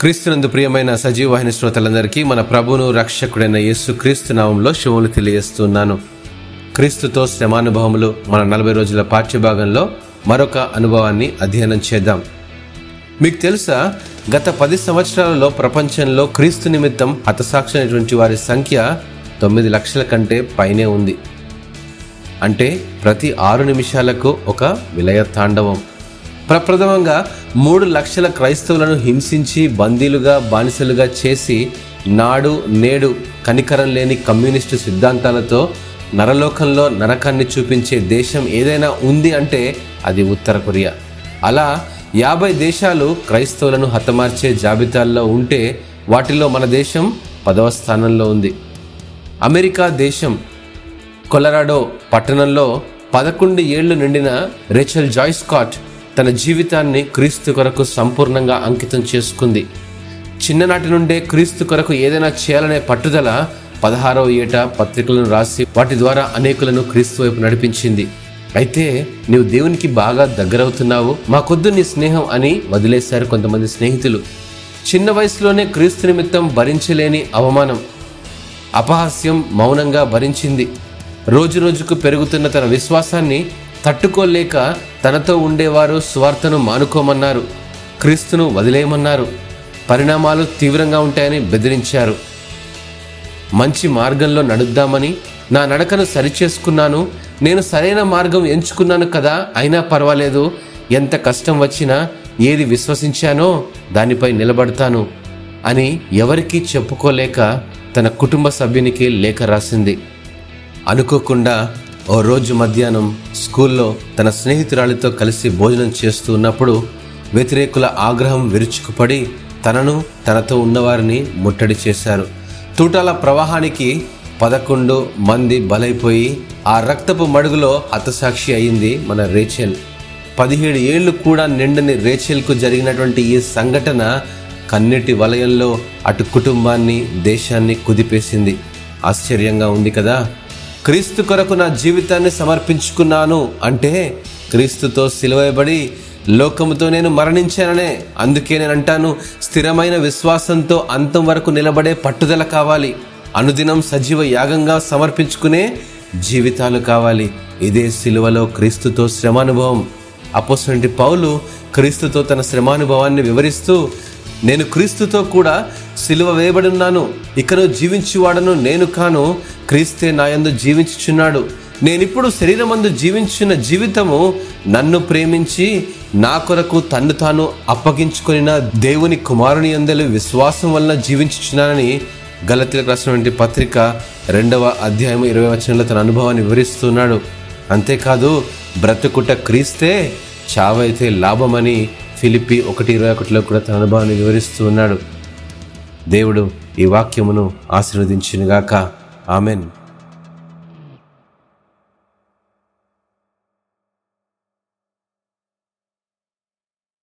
క్రీస్తునందు ప్రియమైన సజీవవాహిని శ్రోతలందరికీ మన ప్రభును రక్షకుడైన యేసు క్రీస్తు నామంలో శుభములు తెలియజేస్తున్నాను. క్రీస్తుతో శ్రమానుభవములు మన నలభై రోజుల పాఠ్యభాగంలో మరొక అనుభవాన్ని అధ్యయనం చేద్దాం. మీకు తెలుసా గత పది సంవత్సరాలలో ప్రపంచంలో క్రీస్తు నిమిత్తం హతసాక్షైనటువంటి వారి సంఖ్య తొమ్మిది లక్షల కంటే పైనే ఉంది. అంటే ప్రతి ఆరు నిమిషాలకు ఒక విలయ తాండవం ప్రప్రథమంగా మూడు లక్షల క్రైస్తవులను హింసించి బందీలుగా బానిసలుగా చేసి నాడు నేడు కనికరం లేని కమ్యూనిస్టు సిద్ధాంతాలతో నరలోకంలో నరకాన్ని చూపించే దేశం ఏదైనా ఉంది అంటే అది ఉత్తర కొరియా. అలా యాభై దేశాలు క్రైస్తవులను హతమార్చే జాబితాల్లో ఉంటే వాటిలో మన దేశం పదవ స్థానంలో ఉంది. అమెరికా దేశం కొలరాడో పట్టణంలో పదకొండు ఏళ్ళు నిండిన రేచల్ జాయ్ స్కాట్ తన జీవితాన్ని క్రీస్తు కొరకు సంపూర్ణంగా అంకితం చేసుకుంది. చిన్ననాటి నుండే క్రీస్తు కొరకు ఏదైనా చేయాలనే పట్టుదల పదహారవ ఏట పత్రికలను రాసి వాటి ద్వారా అనేకులను క్రీస్తు వైపు నడిపించింది. అయితే నీవు దేవునికి బాగా దగ్గరవుతున్నావు. మాకొద్దు నీ స్నేహం అని వదిలేశారు కొంతమంది స్నేహితులు. చిన్న వయసులోనే క్రీస్తు నిమిత్తం భరించలేని అవమానం అపహాస్యం మౌనంగా భరించింది. రోజు రోజుకు పెరుగుతున్న తన విశ్వాసాన్ని తట్టుకోలేక తనతో ఉండేవారు స్వార్థను మానుకోమన్నారు క్రీస్తును వదిలేయమన్నారు పరిణామాలు తీవ్రంగా ఉంటాయని బెదిరించారు. మంచి మార్గంలో నడుద్దామని నా నడకను సరిచేసుకున్నాను నేను సరైన మార్గం ఎంచుకున్నాను కదా అయినా పర్వాలేదు ఎంత కష్టం వచ్చినా ఏది విశ్వసించానో దానిపై నిలబడతాను అని ఎవరికీ చెప్పుకోలేక తన కుటుంబ సభ్యునికి లేఖ రాసింది. అనుకోకుండా ఓ రోజు మధ్యాహ్నం స్కూల్లో తన స్నేహితురాలితో కలిసి భోజనం చేస్తూ ఉన్నప్పుడు వ్యతిరేకుల ఆగ్రహం విరుచుకుపడి తనను తనతో ఉన్నవారిని ముట్టడి చేశారు. తూటాల ప్రవాహానికి పదకొండు మంది బలైపోయి ఆ రక్తపు మడుగులో హతసాక్షి అయింది మన రేచెల్. పదిహేడు ఏళ్ళు కూడా నిండని రేచెల్కు జరిగినటువంటి ఈ సంఘటన కన్నీటి వలయంలో అటు కుటుంబాన్ని దేశాన్ని కుదిపేసింది. ఆశ్చర్యంగా ఉంది కదా? క్రీస్తు కొరకు నా జీవితాన్ని సమర్పించుకున్నాను అంటే క్రీస్తుతో సిలువయబడి లోకముతో నేను మరణించాననే. అందుకే నేను అంటాను స్థిరమైన విశ్వాసంతో అంతం వరకు నిలబడే పట్టుదల కావాలి. అనుదినం సజీవ యాగంగా సమర్పించుకునే జీవితాలు కావాలి. ఇదే సిలువలో క్రీస్తుతో శ్రమానుభవం. అపోసంటి పౌలు క్రీస్తుతో తన శ్రమానుభవాన్ని వివరిస్తూ నేను క్రీస్తుతో కూడా సిలువ వేయబడున్నాను. ఇకను జీవించువాడను నేను కాను. క్రీస్తే నాయందు జీవించుచున్నాడు. నేనిప్పుడు శరీరమందు జీవించిన జీవితము నన్ను ప్రేమించి నా కొరకు తన్ను తాను అప్పగించుకున్న దేవుని కుమారుని అందరి విశ్వాసం వలన జీవించుచున్నానని గలతీలకు రాసినటువంటి పత్రిక రెండవ అధ్యాయం ఇరవై వచనంలో తన అనుభవాన్ని వివరిస్తున్నాడు. అంతేకాదు బ్రతుకుట క్రీస్తే చావైతే లాభమని ఫిలిపి ఒకటి ఇరవై ఒకటిలో కూడా తన అనుభవాన్ని వివరిస్తూ ఉన్నాడు. దేవుడు ఈ వాక్యమును ఆశీర్వదించినగాక. ఆమెన్.